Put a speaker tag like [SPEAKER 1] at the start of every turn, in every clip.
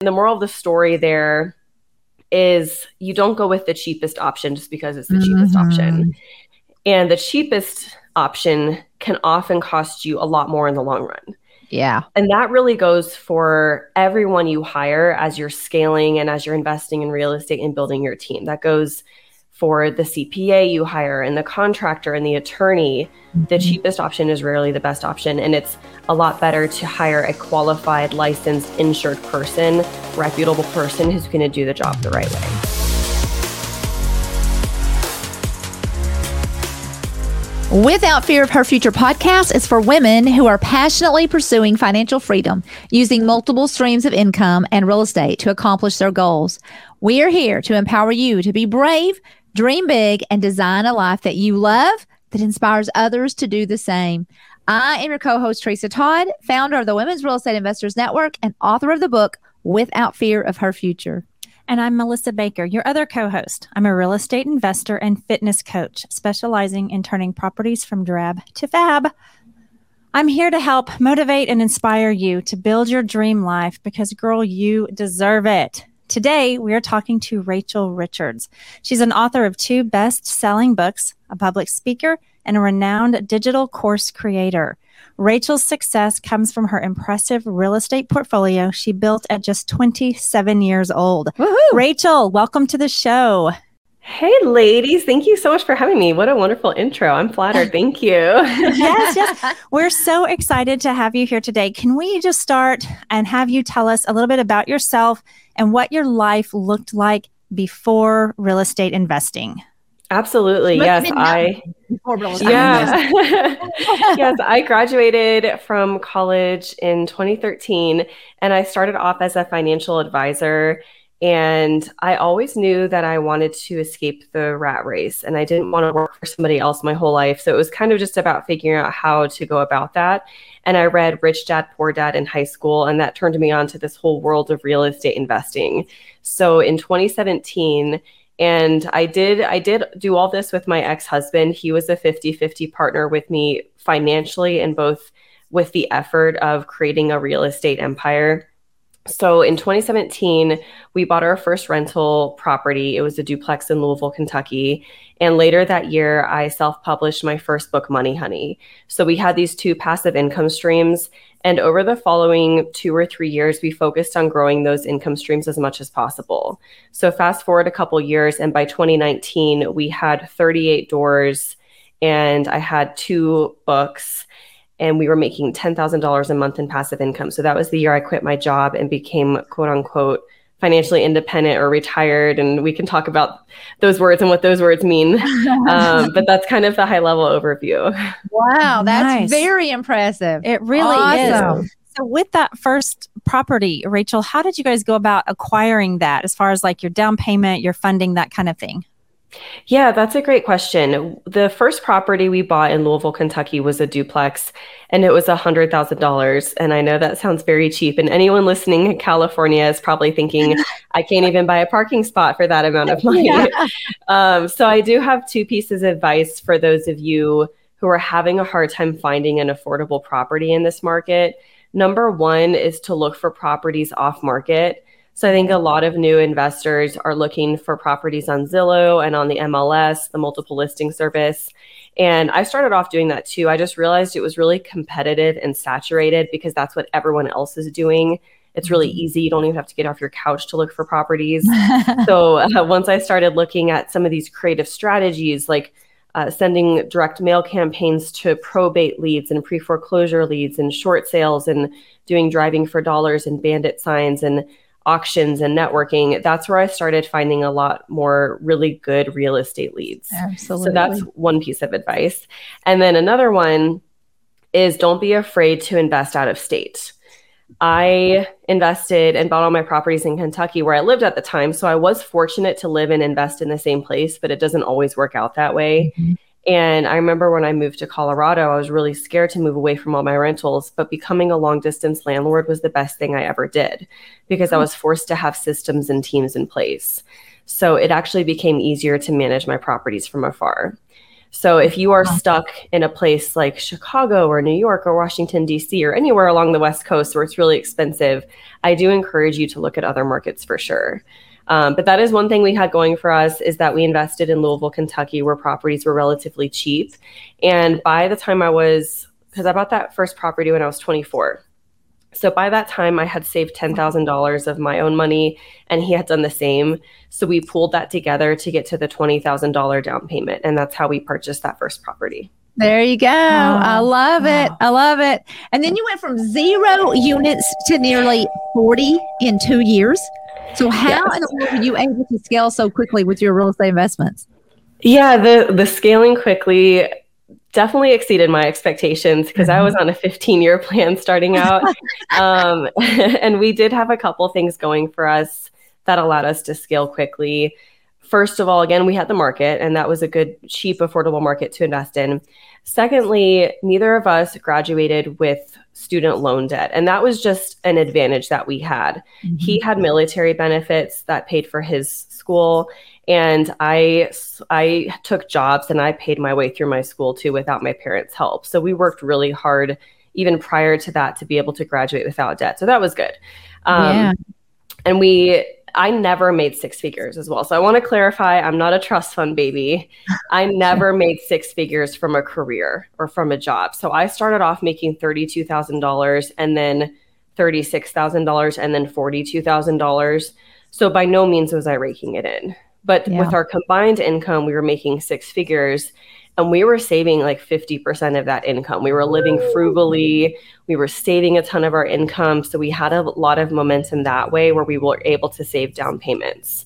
[SPEAKER 1] the moral of the story there is you don't go with the cheapest option just because it's the mm-hmm. cheapest option. And the cheapest option can often cost you a lot more in the long run.
[SPEAKER 2] Yeah.
[SPEAKER 1] And that really goes for everyone you hire as you're scaling and as you're investing in real estate and building your team. That goes for the CPA you hire and the contractor and the attorney, mm-hmm. the cheapest option is rarely the best option. And it's a lot better to hire a qualified, licensed, insured person, reputable person who's going to do the job the right way.
[SPEAKER 2] Without Fear of Her Future podcast is for women who are passionately pursuing financial freedom using multiple streams of income and real estate to accomplish their goals. We are here to empower you to be brave Dream big and design a life that you love that inspires others to do the same. I am your co host, Teresa Todd, founder of the Women's Real Estate Investors Network and author of the book, Without Fear of Her Future.
[SPEAKER 3] And I'm Melissa Baker, your other co host. I'm a real estate investor and fitness coach, specializing in turning properties from drab to fab. I'm here to help motivate and inspire you to build your dream life because, girl, you deserve it. Today, we are talking to Rachel Richards. She's an author of two best selling books, a public speaker, and a renowned digital course creator. Rachel's success comes from her impressive real estate portfolio she built at just 27 years old. Woo-hoo. Rachel, welcome to the show.
[SPEAKER 1] Hey, ladies. Thank you so much for having me. What a wonderful intro. I'm flattered. Thank you.
[SPEAKER 3] yes, yes. We're so excited to have you here today. Can we just start and have you tell us a little bit about yourself and what your life looked like before real estate investing.
[SPEAKER 1] Absolutely. Yes, I Yeah. yes, I graduated from college in 2013 and I started off as a financial advisor and I always knew that I wanted to escape the rat race and I didn't want to work for somebody else my whole life. So it was kind of just about figuring out how to go about that. And I read Rich Dad Poor Dad in high school, and that turned me on to this whole world of real estate investing. So in 2017, and I did I did do all this with my ex-husband. He was a 50-50 partner with me financially and both with the effort of creating a real estate empire. So in 2017, we bought our first rental property. It was a duplex in Louisville, Kentucky. And later that year, I self published my first book, Money Honey. So we had these two passive income streams. And over the following two or three years, we focused on growing those income streams as much as possible. So fast forward a couple years, and by 2019, we had 38 doors and I had two books and we were making $10,000 a month in passive income. So that was the year I quit my job and became quote unquote financially independent or retired. And we can talk about those words and what those words mean. um, but that's kind of the high level overview.
[SPEAKER 2] Wow, that's nice. very impressive.
[SPEAKER 3] It really awesome. is. So, with that first property, Rachel, how did you guys go about acquiring that as far as like your down payment, your funding, that kind of thing?
[SPEAKER 1] Yeah, that's a great question. The first property we bought in Louisville, Kentucky was a duplex and it was $100,000. And I know that sounds very cheap. And anyone listening in California is probably thinking, I can't even buy a parking spot for that amount of money. Yeah. Um, so I do have two pieces of advice for those of you who are having a hard time finding an affordable property in this market. Number one is to look for properties off market. So I think a lot of new investors are looking for properties on Zillow and on the MLS, the multiple listing service. And I started off doing that too. I just realized it was really competitive and saturated because that's what everyone else is doing. It's really mm-hmm. easy. You don't even have to get off your couch to look for properties. so uh, once I started looking at some of these creative strategies, like uh, sending direct mail campaigns to probate leads and pre foreclosure leads and short sales and doing driving for dollars and bandit signs and auctions and networking, that's where I started finding a lot more really good real estate leads.
[SPEAKER 2] Absolutely.
[SPEAKER 1] So that's one piece of advice. And then another one is don't be afraid to invest out of state. I invested and bought all my properties in Kentucky where I lived at the time. So I was fortunate to live and invest in the same place, but it doesn't always work out that way. Mm-hmm. And I remember when I moved to Colorado, I was really scared to move away from all my rentals, but becoming a long distance landlord was the best thing I ever did because I hmm. was forced to have systems and teams in place. So it actually became easier to manage my properties from afar. So if you are stuck in a place like Chicago or New York or Washington, D.C., or anywhere along the West Coast where it's really expensive, I do encourage you to look at other markets for sure. Um, but that is one thing we had going for us is that we invested in Louisville, Kentucky, where properties were relatively cheap. And by the time I was, because I bought that first property when I was 24. So by that time, I had saved $10,000 of my own money, and he had done the same. So we pulled that together to get to the $20,000 down payment. And that's how we purchased that first property.
[SPEAKER 2] There you go. Wow. I love it. I love it. And then you went from zero units to nearly 40 in two years. So how yes. in the world were you able to scale so quickly with your real estate investments?
[SPEAKER 1] Yeah, the the scaling quickly definitely exceeded my expectations because I was mm-hmm. on a 15 year plan starting out. um, and we did have a couple things going for us that allowed us to scale quickly. First of all, again, we had the market, and that was a good, cheap, affordable market to invest in. Secondly, neither of us graduated with student loan debt, and that was just an advantage that we had. Mm-hmm. He had military benefits that paid for his school, and I I took jobs and I paid my way through my school too without my parents' help. So we worked really hard even prior to that to be able to graduate without debt. So that was good. Um, yeah. And we I never made six figures as well. So I want to clarify I'm not a trust fund baby. I never made six figures from a career or from a job. So I started off making $32,000 and then $36,000 and then $42,000. So by no means was I raking it in. But yeah. with our combined income, we were making six figures and we were saving like 50% of that income. We were living frugally, we were saving a ton of our income. So we had a lot of momentum that way where we were able to save down payments.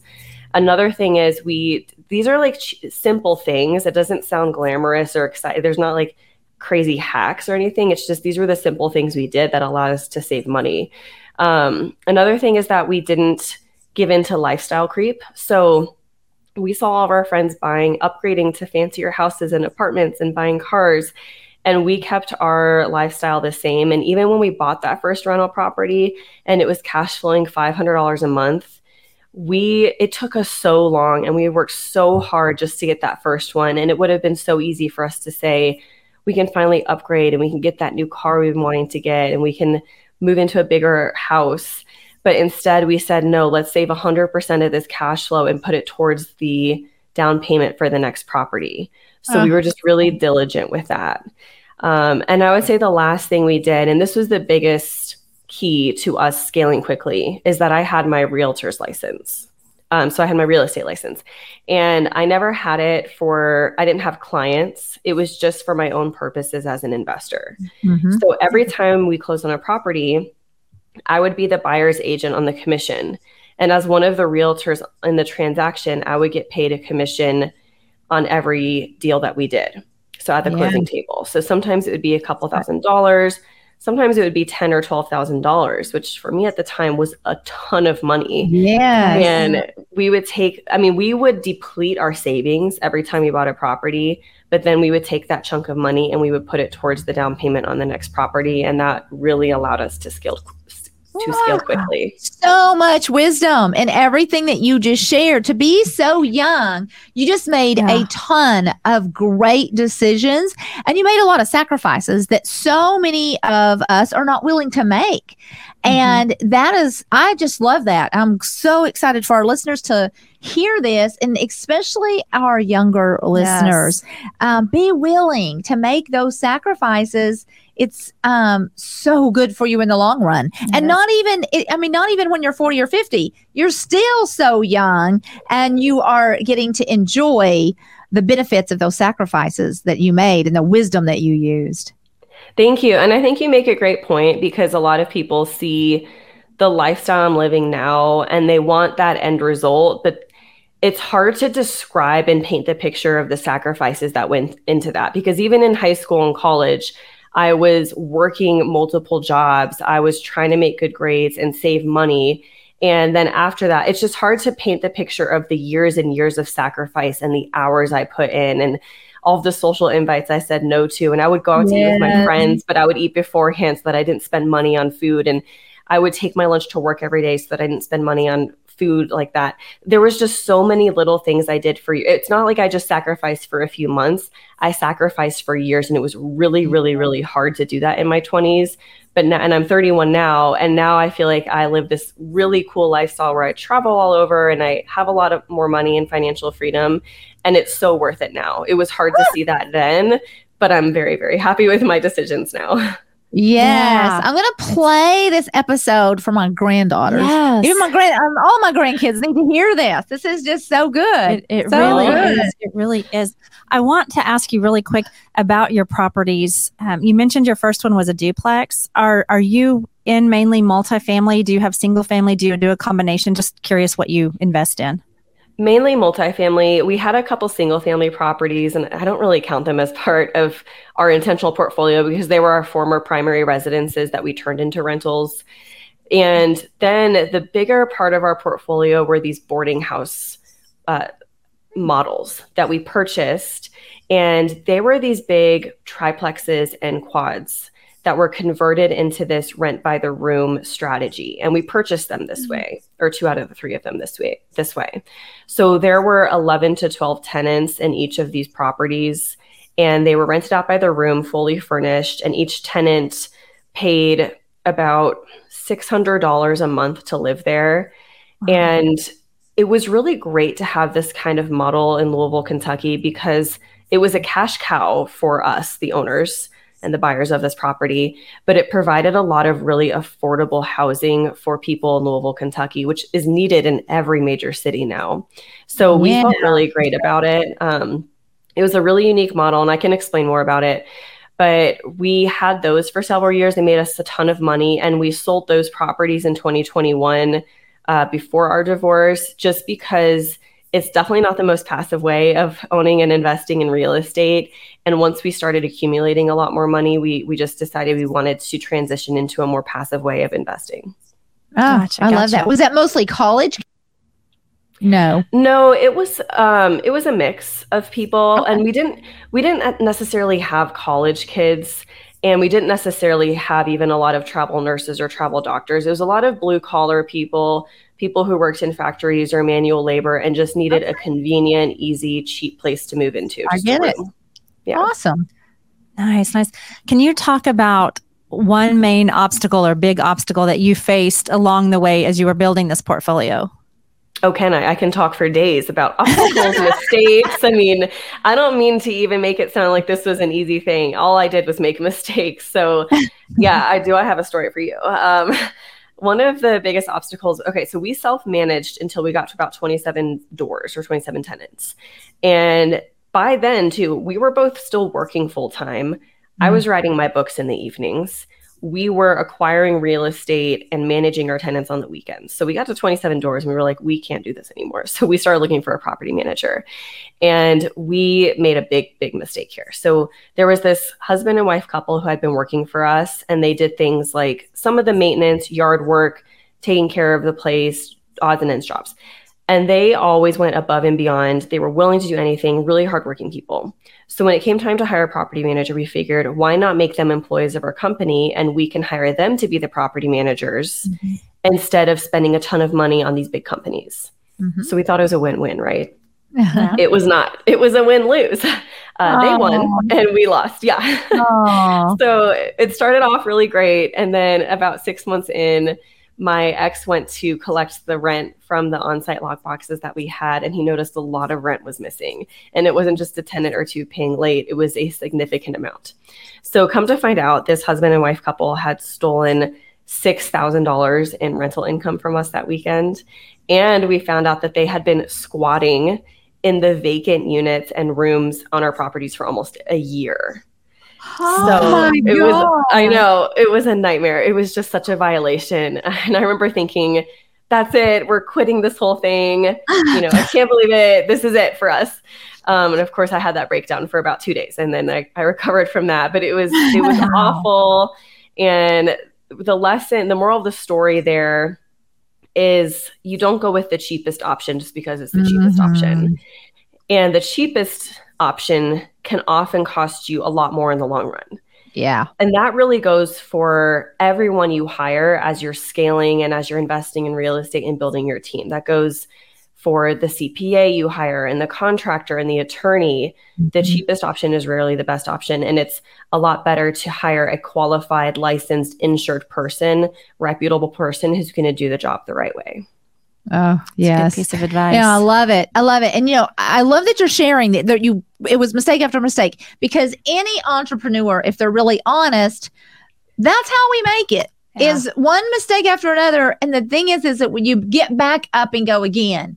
[SPEAKER 1] Another thing is we these are like ch- simple things. It doesn't sound glamorous or exciting. There's not like crazy hacks or anything. It's just these were the simple things we did that allowed us to save money. Um, another thing is that we didn't give into lifestyle creep. So we saw all of our friends buying, upgrading to fancier houses and apartments and buying cars. And we kept our lifestyle the same. And even when we bought that first rental property and it was cash flowing $500 a month, we it took us so long and we worked so hard just to get that first one and it would have been so easy for us to say we can finally upgrade and we can get that new car we've been wanting to get and we can move into a bigger house but instead, we said, no, let's save 100% of this cash flow and put it towards the down payment for the next property. So uh, we were just really diligent with that. Um, and I would say the last thing we did, and this was the biggest key to us scaling quickly, is that I had my realtor's license. Um, so I had my real estate license and I never had it for, I didn't have clients. It was just for my own purposes as an investor. Mm-hmm. So every time we closed on a property, I would be the buyer's agent on the commission. And as one of the realtors in the transaction, I would get paid a commission on every deal that we did. So at the yeah. closing table. So sometimes it would be a couple thousand dollars. Sometimes it would be ten or twelve thousand dollars, which for me at the time was a ton of money.
[SPEAKER 2] Yeah.
[SPEAKER 1] And we would take, I mean, we would deplete our savings every time we bought a property, but then we would take that chunk of money and we would put it towards the down payment on the next property. And that really allowed us to scale to scale quickly.
[SPEAKER 2] So much wisdom and everything that you just shared. To be so young, you just made yeah. a ton of great decisions and you made a lot of sacrifices that so many of us are not willing to make. Mm-hmm. And that is, I just love that. I'm so excited for our listeners to hear this, and especially our younger listeners. Yes. Um, be willing to make those sacrifices it's um so good for you in the long run. Yes. and not even i mean not even when you're 40 or 50 you're still so young and you are getting to enjoy the benefits of those sacrifices that you made and the wisdom that you used.
[SPEAKER 1] Thank you. And i think you make a great point because a lot of people see the lifestyle i'm living now and they want that end result but it's hard to describe and paint the picture of the sacrifices that went into that because even in high school and college I was working multiple jobs. I was trying to make good grades and save money. And then after that, it's just hard to paint the picture of the years and years of sacrifice and the hours I put in and all the social invites I said no to. And I would go out to eat with my friends, but I would eat beforehand so that I didn't spend money on food. And I would take my lunch to work every day so that I didn't spend money on food like that. There was just so many little things I did for you. It's not like I just sacrificed for a few months. I sacrificed for years and it was really really really hard to do that in my 20s. But now and I'm 31 now and now I feel like I live this really cool lifestyle where I travel all over and I have a lot of more money and financial freedom and it's so worth it now. It was hard to see that then, but I'm very very happy with my decisions now.
[SPEAKER 2] Yes, yeah. I'm going to play this episode for my granddaughters. Yes. Even my grand, um, all my grandkids need to hear this. This is just so good.
[SPEAKER 3] It, it so really good. is. It really is. I want to ask you really quick about your properties. Um, you mentioned your first one was a duplex. Are are you in mainly multifamily? Do you have single family? Do you do a combination? Just curious what you invest in.
[SPEAKER 1] Mainly multifamily. We had a couple single family properties, and I don't really count them as part of our intentional portfolio because they were our former primary residences that we turned into rentals. And then the bigger part of our portfolio were these boarding house uh, models that we purchased. And they were these big triplexes and quads that were converted into this rent by the room strategy. And we purchased them this mm-hmm. way or two out of the three of them this way this way. So there were 11 to 12 tenants in each of these properties and they were rented out by the room fully furnished and each tenant paid about $600 a month to live there. And it was really great to have this kind of model in Louisville Kentucky because it was a cash cow for us the owners and the buyers of this property, but it provided a lot of really affordable housing for people in Louisville, Kentucky, which is needed in every major city now. So we yeah. felt really great about it. Um, it was a really unique model, and I can explain more about it. But we had those for several years. They made us a ton of money, and we sold those properties in 2021 uh, before our divorce just because it's definitely not the most passive way of owning and investing in real estate. And once we started accumulating a lot more money, we we just decided we wanted to transition into a more passive way of investing.
[SPEAKER 2] Oh, gotcha, I gotcha. love that. Was that mostly college? No.
[SPEAKER 1] No, it was um it was a mix of people okay. and we didn't we didn't necessarily have college kids and we didn't necessarily have even a lot of travel nurses or travel doctors. It was a lot of blue collar people people who worked in factories or manual labor and just needed a convenient, easy, cheap place to move into.
[SPEAKER 2] I get it. Yeah. Awesome.
[SPEAKER 3] Nice, nice. Can you talk about one main obstacle or big obstacle that you faced along the way as you were building this portfolio?
[SPEAKER 1] Oh, can I? I can talk for days about obstacles, mistakes. I mean, I don't mean to even make it sound like this was an easy thing. All I did was make mistakes. So, yeah, I do. I have a story for you. Um, one of the biggest obstacles okay so we self-managed until we got to about 27 doors or 27 tenants. And by then too we were both still working full-time. Mm-hmm. i was writing my books in the evenings we were acquiring real estate and managing our tenants on the weekends. So we got to 27 doors and we were like, we can't do this anymore. So we started looking for a property manager. And we made a big, big mistake here. So there was this husband and wife couple who had been working for us, and they did things like some of the maintenance, yard work, taking care of the place, odds and ends jobs. And they always went above and beyond. They were willing to do anything, really hardworking people. So when it came time to hire a property manager, we figured why not make them employees of our company and we can hire them to be the property managers mm-hmm. instead of spending a ton of money on these big companies. Mm-hmm. So we thought it was a win-win, right? Uh-huh. It was not. It was a win-lose. Uh, they won and we lost. Yeah. so it started off really great, and then about six months in, my ex went to collect the rent from the on-site lock boxes that we had and he noticed a lot of rent was missing. And it wasn't just a tenant or two paying late it was a significant amount. So come to find out this husband and wife couple had stolen $6000 in rental income from us that weekend. And we found out that they had been squatting in the vacant units and rooms on our properties for almost a year
[SPEAKER 2] Oh so it
[SPEAKER 1] God. was I know it was a nightmare. It was just such a violation. And I remember thinking, that's it, we're quitting this whole thing. You know, I can't believe it. This is it for us. Um, and of course I had that breakdown for about two days and then I, I recovered from that. But it was it was awful. And the lesson, the moral of the story there is you don't go with the cheapest option just because it's the mm-hmm. cheapest option. And the cheapest option can often cost you a lot more in the long run.
[SPEAKER 2] Yeah.
[SPEAKER 1] And that really goes for everyone you hire as you're scaling and as you're investing in real estate and building your team. That goes for the CPA you hire and the contractor and the attorney. Mm-hmm. The cheapest option is rarely the best option. And it's a lot better to hire a qualified, licensed, insured person, reputable person who's going to do the job the right way.
[SPEAKER 2] Oh, yes.
[SPEAKER 3] piece of advice.
[SPEAKER 2] Yeah, I love it. I love it. And you know, I love that you're sharing that, that you it was mistake after mistake because any entrepreneur, if they're really honest, that's how we make it. Yeah. Is one mistake after another. And the thing is, is that when you get back up and go again,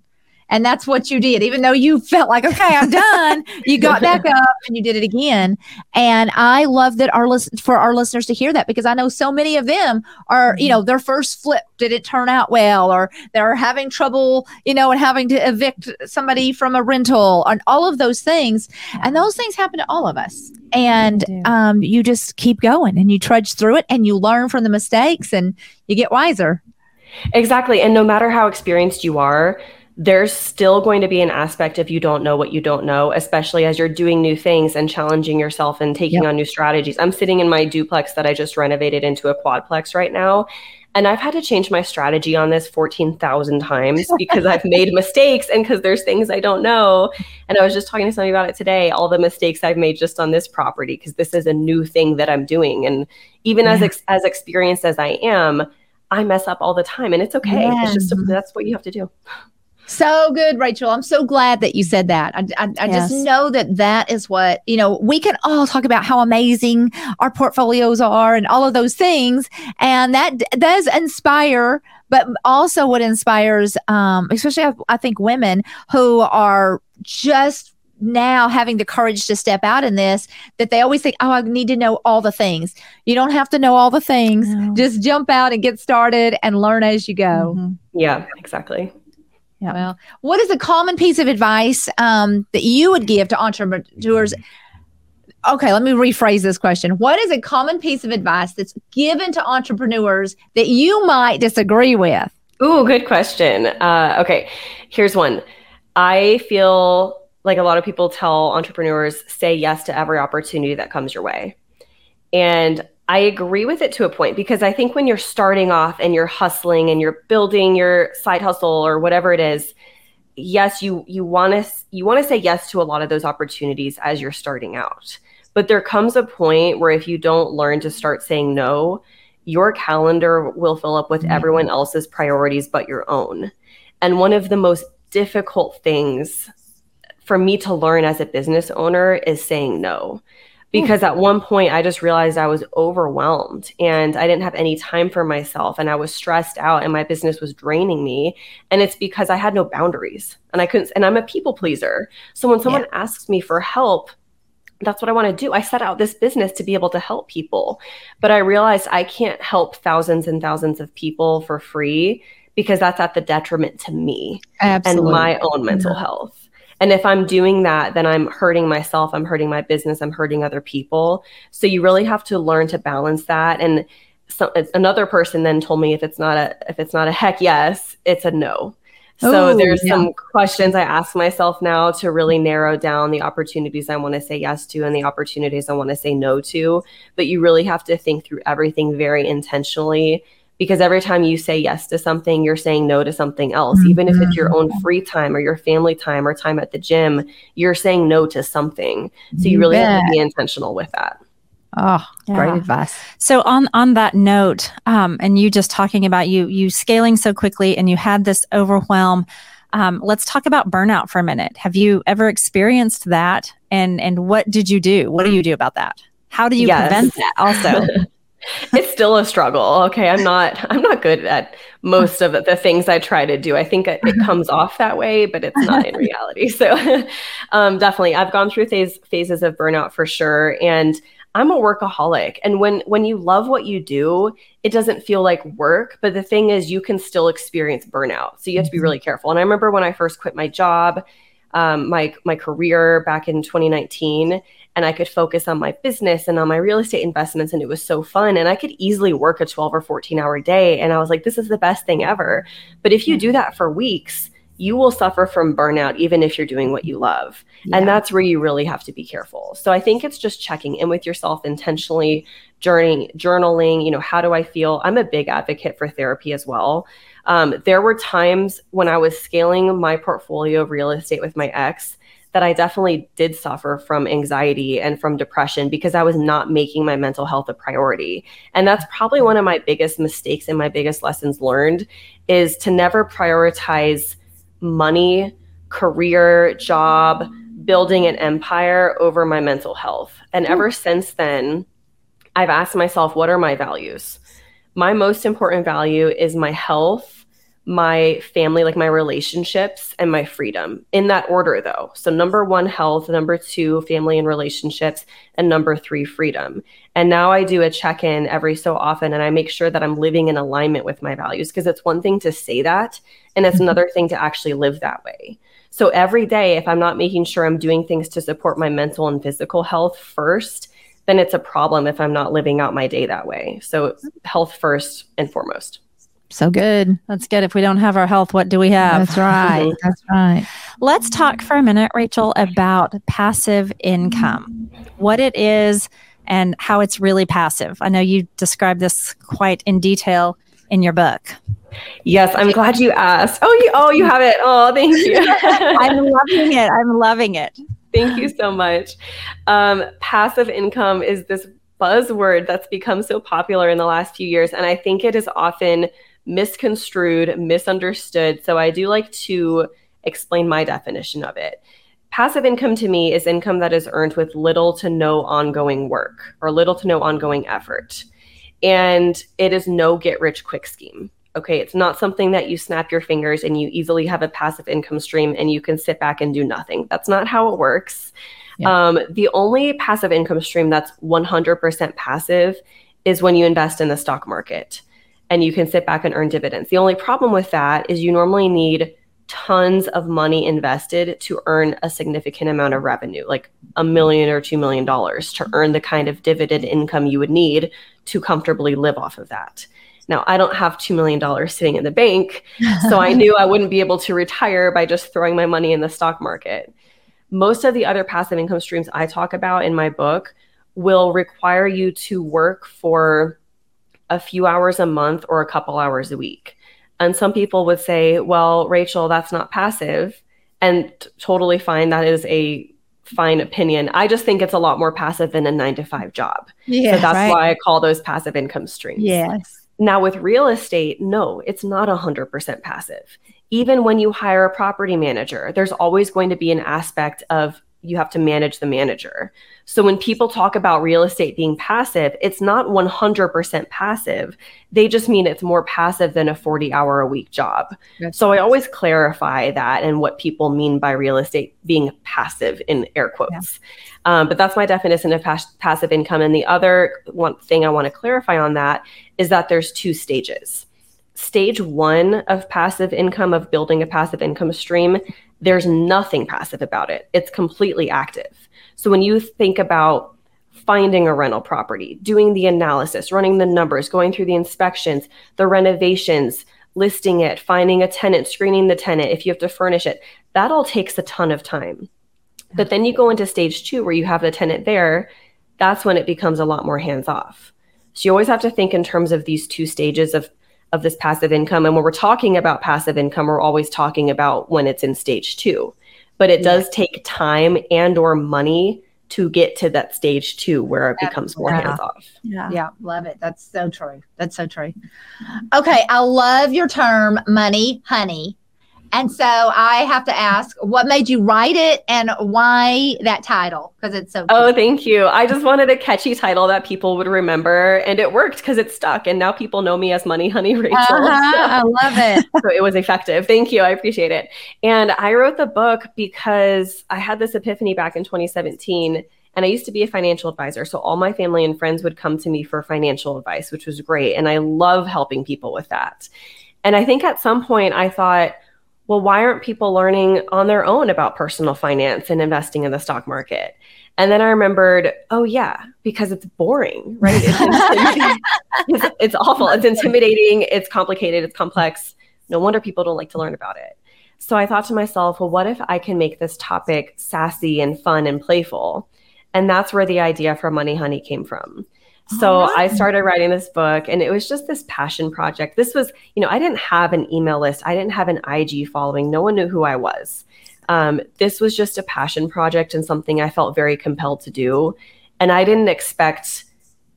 [SPEAKER 2] and that's what you did. Even though you felt like, okay, I'm done, you got back up and you did it again. And I love that our list for our listeners to hear that because I know so many of them are, you know, their first flip didn't turn out well, or they're having trouble, you know, and having to evict somebody from a rental and all of those things. And those things happen to all of us. And um, you just keep going and you trudge through it and you learn from the mistakes and you get wiser.
[SPEAKER 1] Exactly. And no matter how experienced you are, there's still going to be an aspect if you don't know what you don't know, especially as you're doing new things and challenging yourself and taking yep. on new strategies. I'm sitting in my duplex that I just renovated into a quadplex right now. And I've had to change my strategy on this 14,000 times because I've made mistakes and because there's things I don't know. And I was just talking to somebody about it today, all the mistakes I've made just on this property because this is a new thing that I'm doing. And even yeah. as ex- as experienced as I am, I mess up all the time and it's okay. Yeah. It's just that's what you have to do.
[SPEAKER 2] So good, Rachel. I'm so glad that you said that. I, I, I yes. just know that that is what, you know, we can all talk about how amazing our portfolios are and all of those things. And that d- does inspire, but also what inspires, um, especially I, I think women who are just now having the courage to step out in this that they always think, oh, I need to know all the things. You don't have to know all the things. No. Just jump out and get started and learn as you go.
[SPEAKER 1] Mm-hmm. Yeah, exactly.
[SPEAKER 2] Yeah. Well, what is a common piece of advice um, that you would give to entrepreneurs? Okay, let me rephrase this question. What is a common piece of advice that's given to entrepreneurs that you might disagree with?
[SPEAKER 1] Ooh, good question. Uh, okay, here's one. I feel like a lot of people tell entrepreneurs say yes to every opportunity that comes your way. And I agree with it to a point because I think when you're starting off and you're hustling and you're building your side hustle or whatever it is, yes, you you want to you want to say yes to a lot of those opportunities as you're starting out. But there comes a point where if you don't learn to start saying no, your calendar will fill up with mm-hmm. everyone else's priorities but your own. And one of the most difficult things for me to learn as a business owner is saying no Hmm. because at one point I just realized I was overwhelmed and I didn't have any time for myself and I was stressed out and my business was draining me and it's because I had no boundaries and I couldn't and I'm a people pleaser. So when someone yeah. asks me for help, that's what I want to do. I set out this business to be able to help people. But I realized I can't help thousands and thousands of people for free because that's at the detriment to me Absolutely. and my own mental yeah. health. And if I'm doing that, then I'm hurting myself, I'm hurting my business, I'm hurting other people. So you really have to learn to balance that. And so another person then told me if it's not a if it's not a heck yes, it's a no. So Ooh, there's yeah. some questions I ask myself now to really narrow down the opportunities I want to say yes to and the opportunities I want to say no to. But you really have to think through everything very intentionally because every time you say yes to something, you're saying no to something else. Mm-hmm. Even if it's your own mm-hmm. free time or your family time or time at the gym, you're saying no to something. So you, really have to be intentional with that.
[SPEAKER 2] Oh, yeah. great advice.
[SPEAKER 3] So on on that note, um, and you just talking about you you scaling so quickly and you had this overwhelm. Um, let's talk about burnout for a minute. Have you ever experienced that? And and what did you do? What do you do about that? How do you yes. prevent that? Also.
[SPEAKER 1] it's still a struggle. Okay, I'm not I'm not good at most of the things I try to do. I think it, comes off that way, but it's not in reality. So um, definitely, I've gone through phase, phases of burnout for sure, and I'm a workaholic. And when when you love what you do, it doesn't feel like work. But the thing is, you can still experience burnout. So you have to be mm-hmm. really careful. And I remember when I first quit my job. Um, my my career back in 2019 and I could focus on my business and on my real estate investments. And it was so fun. And I could easily work a 12 or 14 hour day. And I was like, this is the best thing ever. But if you do that for weeks, you will suffer from burnout even if you're doing what you love. Yeah. And that's where you really have to be careful. So I think it's just checking in with yourself intentionally, journey, journaling, you know, how do I feel? I'm a big advocate for therapy as well. Um, there were times when I was scaling my portfolio of real estate with my ex that I definitely did suffer from anxiety and from depression because I was not making my mental health a priority. And that's probably one of my biggest mistakes and my biggest lessons learned is to never prioritize money, career, job, building an empire over my mental health. And hmm. ever since then, I've asked myself, what are my values? My most important value is my health my family, like my relationships and my freedom in that order, though. So, number one, health, number two, family and relationships, and number three, freedom. And now I do a check in every so often and I make sure that I'm living in alignment with my values because it's one thing to say that, and it's mm-hmm. another thing to actually live that way. So, every day, if I'm not making sure I'm doing things to support my mental and physical health first, then it's a problem if I'm not living out my day that way. So, health first and foremost.
[SPEAKER 2] So good.
[SPEAKER 3] That's good. If we don't have our health, what do we have?
[SPEAKER 2] That's right. That's right.
[SPEAKER 3] Let's talk for a minute, Rachel, about passive income, what it is and how it's really passive. I know you described this quite in detail in your book.
[SPEAKER 1] Yes, I'm glad you asked. Oh, you oh you have it. Oh, thank you.
[SPEAKER 3] I'm loving it. I'm loving it.
[SPEAKER 1] Thank you so much. Um, passive income is this buzzword that's become so popular in the last few years, and I think it is often misconstrued, misunderstood. So I do like to explain my definition of it. Passive income to me is income that is earned with little to no ongoing work or little to no ongoing effort. And it is no get rich quick scheme. Okay, it's not something that you snap your fingers and you easily have a passive income stream and you can sit back and do nothing. That's not how it works. Yeah. Um, the only passive income stream that's 100% passive is when you invest in the stock market and you can sit back and earn dividends. The only problem with that is you normally need tons of money invested to earn a significant amount of revenue, like a million or two million dollars to earn the kind of dividend income you would need to comfortably live off of that. Now, I don't have $2 million sitting in the bank, so I knew I wouldn't be able to retire by just throwing my money in the stock market. Most of the other passive income streams I talk about in my book will require you to work for a few hours a month or a couple hours a week. And some people would say, well, Rachel, that's not passive. And t- totally fine. That is a fine opinion. I just think it's a lot more passive than a nine to five job. Yeah, so that's right. why I call those passive income streams.
[SPEAKER 2] Yes.
[SPEAKER 1] Now, with real estate, no, it's not 100% passive. Even when you hire a property manager, there's always going to be an aspect of you have to manage the manager. So when people talk about real estate being passive, it's not 100% passive. They just mean it's more passive than a 40 hour a week job. That's so I always clarify that and what people mean by real estate being passive in air quotes. Yeah. Um, but that's my definition of pas- passive income. And the other one thing I want to clarify on that is that there's two stages. Stage one of passive income, of building a passive income stream, there's nothing passive about it. It's completely active. So when you think about finding a rental property, doing the analysis, running the numbers, going through the inspections, the renovations, listing it, finding a tenant, screening the tenant, if you have to furnish it, that all takes a ton of time. But then you go into stage two where you have the tenant there, that's when it becomes a lot more hands off. So you always have to think in terms of these two stages of of this passive income. And when we're talking about passive income, we're always talking about when it's in stage two but it does take time and or money to get to that stage two where it becomes more yeah. hands off.
[SPEAKER 2] Yeah. Yeah. Love it. That's so true. That's so true. Okay. I love your term money, honey. And so I have to ask, what made you write it and why that title? Because it's so.
[SPEAKER 1] Oh, thank you. I just wanted a catchy title that people would remember, and it worked because it stuck. And now people know me as Money Honey Rachel.
[SPEAKER 2] Uh-huh, so. I love it.
[SPEAKER 1] so it was effective. Thank you. I appreciate it. And I wrote the book because I had this epiphany back in 2017. And I used to be a financial advisor. So all my family and friends would come to me for financial advice, which was great. And I love helping people with that. And I think at some point I thought, well, why aren't people learning on their own about personal finance and investing in the stock market? And then I remembered, oh, yeah, because it's boring, right? It's, it's, it's, awful. It's intimidating. It's complicated. It's complex. No wonder people don't like to learn about it. So I thought to myself, well, what if I can make this topic sassy and fun and playful? And that's where the idea for Money Honey came from. So right. I started writing this book and it was just this passion project. This was, you know, I didn't have an email list, I didn't have an IG following, no one knew who I was. Um, this was just a passion project and something I felt very compelled to do. And I didn't expect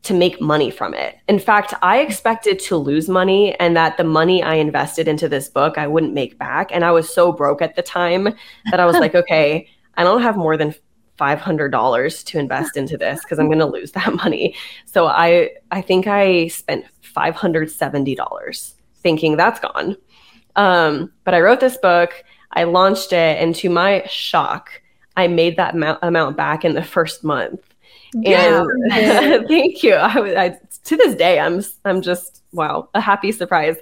[SPEAKER 1] to make money from it. In fact, I expected to lose money and that the money I invested into this book I wouldn't make back. And I was so broke at the time that I was like, okay, I don't have more than $500 to invest into this because I'm going to lose that money. So I I think I spent $570 thinking that's gone. Um, but I wrote this book, I launched it, and to my shock, I made that amount, amount back in the first month. Yeah. And thank you. I, I, to this day, I'm I'm just wow, a happy surprise.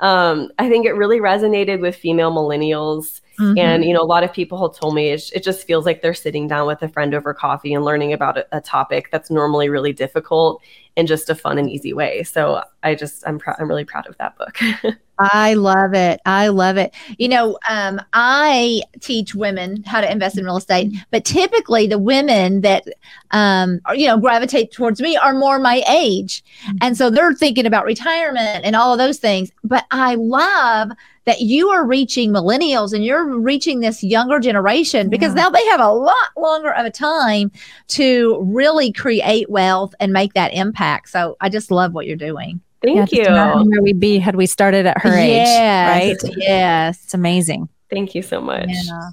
[SPEAKER 1] Um, I think it really resonated with female millennials. Mm-hmm. And you know, a lot of people have told me it, it, just feels like they're sitting down with a friend over coffee and learning about a, a topic that's normally really difficult in just a fun and easy way. So I just I'm proud. I'm really proud of that book.
[SPEAKER 2] I love it. I love it. You know, um, I teach women how to invest in real estate, but typically the women that um, are, you know gravitate towards me are more my age, and so they're thinking about retirement and all of those things. But I love that you are reaching millennials and you're reaching this younger generation because yeah. now they have a lot longer of a time to really create wealth and make that impact. So I just love what you're doing.
[SPEAKER 1] Thank
[SPEAKER 3] yeah, you. Where we'd be had we started at her yes, age, right?
[SPEAKER 2] Yes,
[SPEAKER 3] it's amazing.
[SPEAKER 1] Thank you so much. Yeah.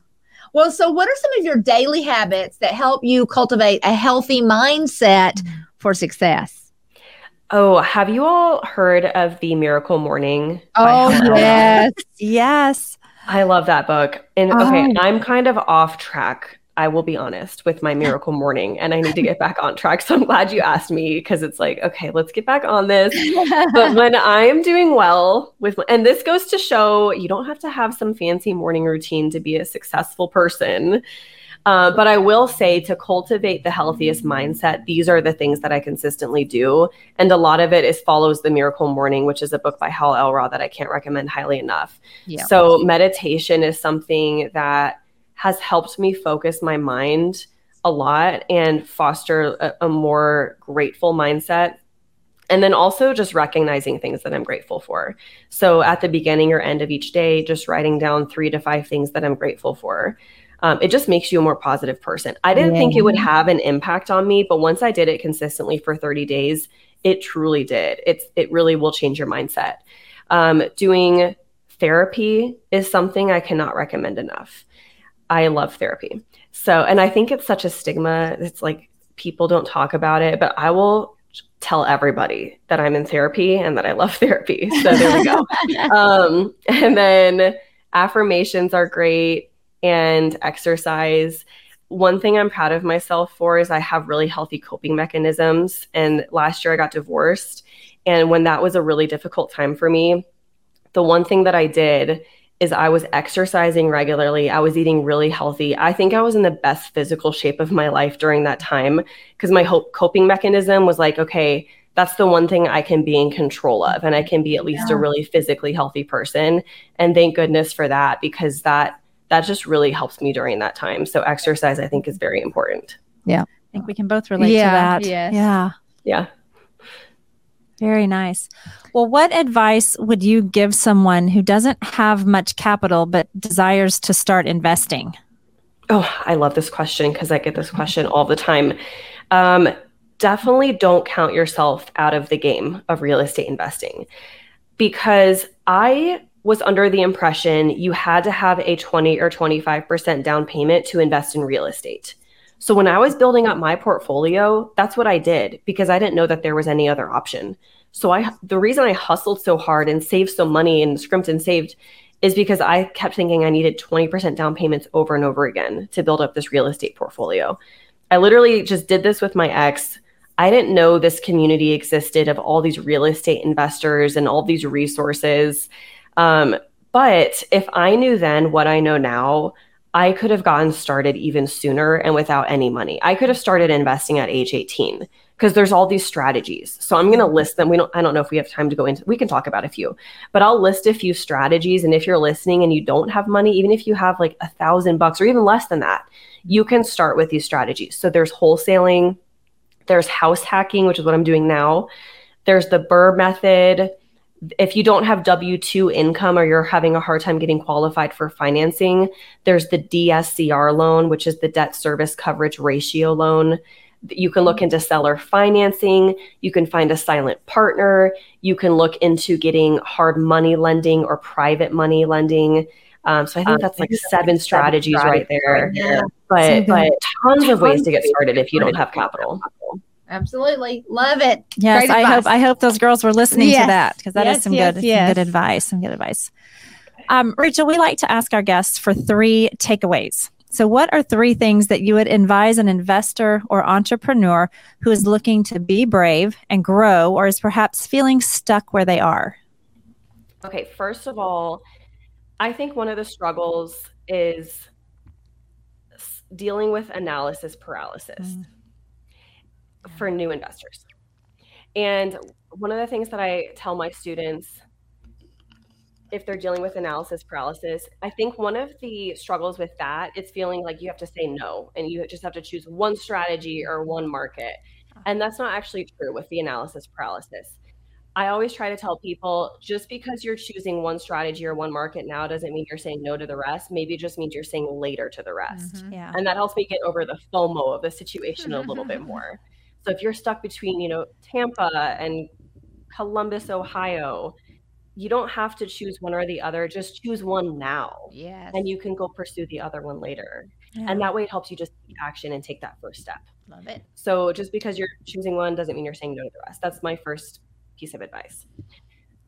[SPEAKER 2] Well, so what are some of your daily habits that help you cultivate a healthy mindset mm-hmm. for success?
[SPEAKER 1] Oh, have you all heard of The Miracle Morning?
[SPEAKER 2] Oh, yes. yes.
[SPEAKER 1] I love that book. And oh. okay, I'm kind of off track. I will be honest with my miracle morning and I need to get back on track. So I'm glad you asked me because it's like, okay, let's get back on this. but when I'm doing well with, and this goes to show you don't have to have some fancy morning routine to be a successful person. Uh, but I will say to cultivate the healthiest mindset, these are the things that I consistently do. And a lot of it is follows the miracle morning, which is a book by Hal Elrod that I can't recommend highly enough. Yeah. So meditation is something that has helped me focus my mind a lot and foster a, a more grateful mindset and then also just recognizing things that I'm grateful for. So at the beginning or end of each day, just writing down three to five things that I'm grateful for um, it just makes you a more positive person. I didn't yeah. think it would have an impact on me, but once I did it consistently for 30 days, it truly did. It's it really will change your mindset. Um, doing therapy is something I cannot recommend enough. I love therapy. So, and I think it's such a stigma. It's like people don't talk about it, but I will tell everybody that I'm in therapy and that I love therapy. So there we go. um, and then affirmations are great and exercise. One thing I'm proud of myself for is I have really healthy coping mechanisms. And last year I got divorced. And when that was a really difficult time for me, the one thing that I did is I was exercising regularly. I was eating really healthy. I think I was in the best physical shape of my life during that time because my hope coping mechanism was like, okay, that's the one thing I can be in control of and I can be at least yeah. a really physically healthy person. And thank goodness for that because that that just really helps me during that time. So exercise, I think, is very important.
[SPEAKER 3] Yeah. I think we can both relate yeah, to that.
[SPEAKER 2] Yes.
[SPEAKER 3] Yeah.
[SPEAKER 1] Yeah.
[SPEAKER 3] Very nice. Well, what advice would you give someone who doesn't have much capital but desires to start investing?
[SPEAKER 1] Oh, I love this question because I get this question all the time. Um, definitely don't count yourself out of the game of real estate investing because I was under the impression you had to have a 20 or 25% down payment to invest in real estate. So when I was building up my portfolio, that's what I did because I didn't know that there was any other option. So I the reason I hustled so hard and saved so money and scrimped and saved is because I kept thinking I needed 20% down payments over and over again to build up this real estate portfolio. I literally just did this with my ex. I didn't know this community existed of all these real estate investors and all these resources. Um, but if I knew then what I know now, I could have gotten started even sooner and without any money. I could have started investing at age 18 because there's all these strategies. So I'm going to mm-hmm. list them. We don't I don't know if we have time to go into we can talk about a few. But I'll list a few strategies and if you're listening and you don't have money, even if you have like a 1000 bucks or even less than that, you can start with these strategies. So there's wholesaling, there's house hacking, which is what I'm doing now. There's the BRRRR method. If you don't have W 2 income or you're having a hard time getting qualified for financing, there's the DSCR loan, which is the debt service coverage ratio loan. You can look into seller financing. You can find a silent partner. You can look into getting hard money lending or private money lending. Um, so I think um, that's like seven strategies right there. Yeah. But but tons of ways to get started if you don't have capital.
[SPEAKER 2] Absolutely. Love it.
[SPEAKER 3] Yes, I hope I hope those girls were listening yes. to that because that yes, is some yes, good some good advice. Some good advice. Um, Rachel, we like to ask our guests for three takeaways. So, what are three things that you would advise an investor or entrepreneur who is looking to be brave and grow or is perhaps feeling stuck where they are?
[SPEAKER 1] Okay, first of all, I think one of the struggles is dealing with analysis paralysis. Mm for new investors. And one of the things that I tell my students if they're dealing with analysis paralysis, I think one of the struggles with that is feeling like you have to say no and you just have to choose one strategy or one market. And that's not actually true with the analysis paralysis. I always try to tell people just because you're choosing one strategy or one market now doesn't mean you're saying no to the rest. Maybe it just means you're saying later to the rest. Mm-hmm. Yeah. And that helps me get over the FOMO of the situation a little bit more. So if you're stuck between, you know, Tampa and Columbus, Ohio, you don't have to choose one or the other. Just choose one now.
[SPEAKER 2] Yes.
[SPEAKER 1] And you can go pursue the other one later. Yeah. And that way it helps you just take action and take that first step.
[SPEAKER 2] Love it.
[SPEAKER 1] So just because you're choosing one doesn't mean you're saying no to the rest. That's my first piece of advice.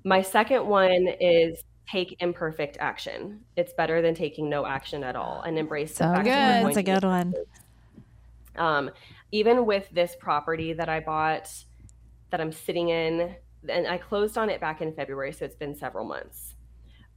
[SPEAKER 1] My second one is take imperfect action. It's better than taking no action at all and embrace
[SPEAKER 3] so the good. That's a good one.
[SPEAKER 1] Um, even with this property that I bought that I'm sitting in, and I closed on it back in February, so it's been several months.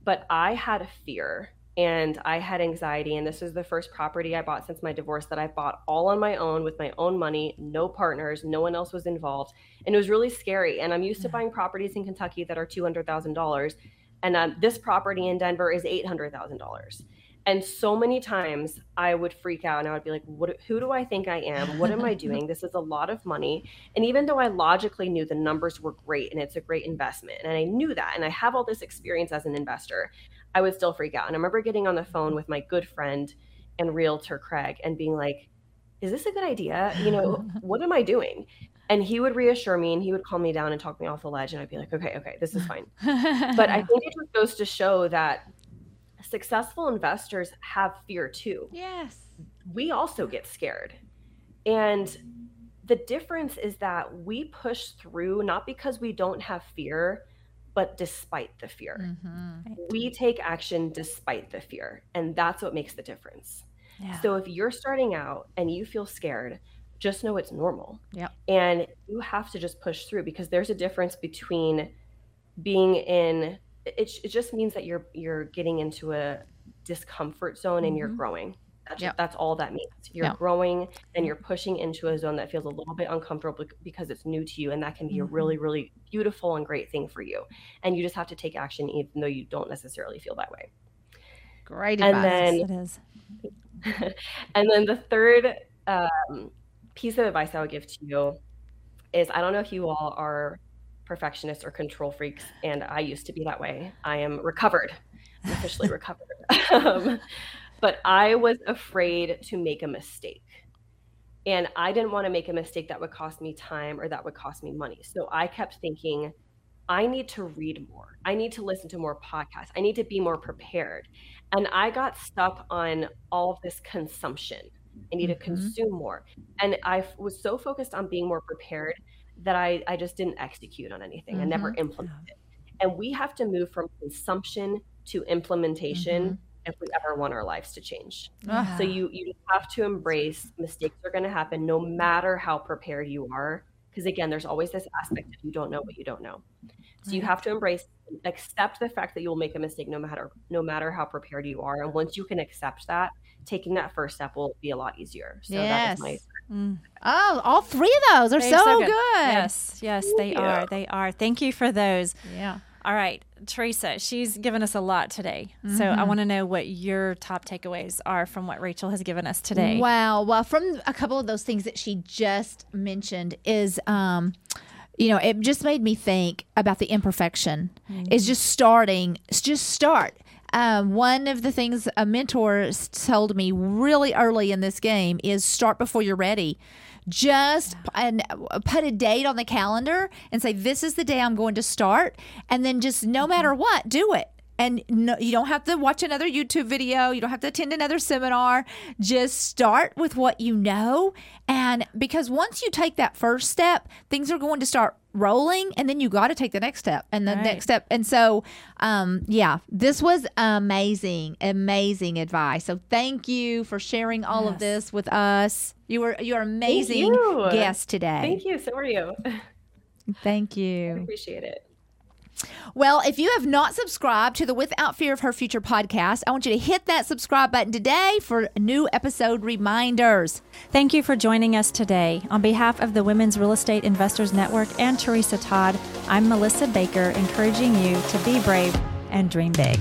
[SPEAKER 1] But I had a fear and I had anxiety. And this was the first property I bought since my divorce that I bought all on my own with my own money, no partners, no one else was involved. And it was really scary. And I'm used to buying properties in Kentucky that are $200,000. And um, this property in Denver is $800,000. And so many times I would freak out and I would be like, what, who do I think I am? What am I doing? This is a lot of money. And even though I logically knew the numbers were great and it's a great investment, and I knew that, and I have all this experience as an investor, I would still freak out. And I remember getting on the phone with my good friend and realtor, Craig, and being like, is this a good idea? You know, what am I doing? And he would reassure me and he would calm me down and talk me off the ledge. And I'd be like, okay, okay, this is fine. but I think it just goes to show that successful investors have fear too.
[SPEAKER 2] Yes.
[SPEAKER 1] We also get scared. And the difference is that we push through not because we don't have fear, but despite the fear. Mm-hmm. We take action despite the fear. And that's what makes the difference. Yeah. So if you're starting out and you feel scared, just know it's normal.
[SPEAKER 2] Yeah.
[SPEAKER 1] And you have to just push through because there's a difference between being in it, it just means that you're you're getting into a discomfort zone and you're mm-hmm. growing. That's, yep. that's all that means. You're yep. growing and you're pushing into a zone that feels a little bit uncomfortable because it's new to you. And that can be mm-hmm. a really, really beautiful and great thing for you. And you just have to take action even though you don't necessarily feel that way.
[SPEAKER 2] Great
[SPEAKER 1] and advice. Then, it is. and then the third um, piece of advice I would give to you is I don't know if you all are perfectionists or control freaks, and I used to be that way. I am recovered, I'm officially recovered. Um, but I was afraid to make a mistake. And I didn't want to make a mistake that would cost me time or that would cost me money. So I kept thinking, I need to read more. I need to listen to more podcasts. I need to be more prepared. And I got stuck on all of this consumption. I need mm-hmm. to consume more. And I was so focused on being more prepared that I, I just didn't execute on anything. Mm-hmm. I never implemented. And we have to move from consumption to implementation mm-hmm. if we ever want our lives to change. Yeah. So you you have to embrace mistakes are going to happen no matter how prepared you are. Because again, there's always this aspect of you don't know what you don't know. So you have to embrace, accept the fact that you will make a mistake no matter no matter how prepared you are. And once you can accept that, taking that first step will be a lot easier. So yes. that is my
[SPEAKER 2] Mm. Oh, all three of those are so, so, good. good.
[SPEAKER 3] Yes, yes, Thank they you. are. They are. Thank you for those.
[SPEAKER 2] Yeah.
[SPEAKER 3] All right, Teresa, she's given us a lot today. Mm-hmm. So I mm-hmm. want to know what your top takeaways are from what Rachel has given us today.
[SPEAKER 2] Wow. Well, from a couple of those things that she just mentioned is um you know, it just made me think about the imperfection. Mm-hmm. Is just starting, it's just start. Um, one of the things a mentor told me really early in this game is start before you're ready just and put a date on the calendar and say this is the day I'm going to start and then just no matter what do it and no, you don't have to watch another YouTube video. You don't have to attend another seminar. Just start with what you know. And because once you take that first step, things are going to start rolling and then you got to take the next step and the right. next step. And so um yeah this was amazing amazing advice. So thank you for sharing all yes. of this with us. You were you're amazing you. guest today.
[SPEAKER 1] Thank you. So are you.
[SPEAKER 2] Thank you.
[SPEAKER 1] I appreciate it
[SPEAKER 2] well, if you have not subscribed to the Without Fear of Her Future podcast, I want you to hit that subscribe button today for new episode reminders.
[SPEAKER 3] Thank you for joining us today. On behalf of the Women's Real Estate Investors Network and Teresa Todd, I'm Melissa Baker, encouraging you to be brave and dream big.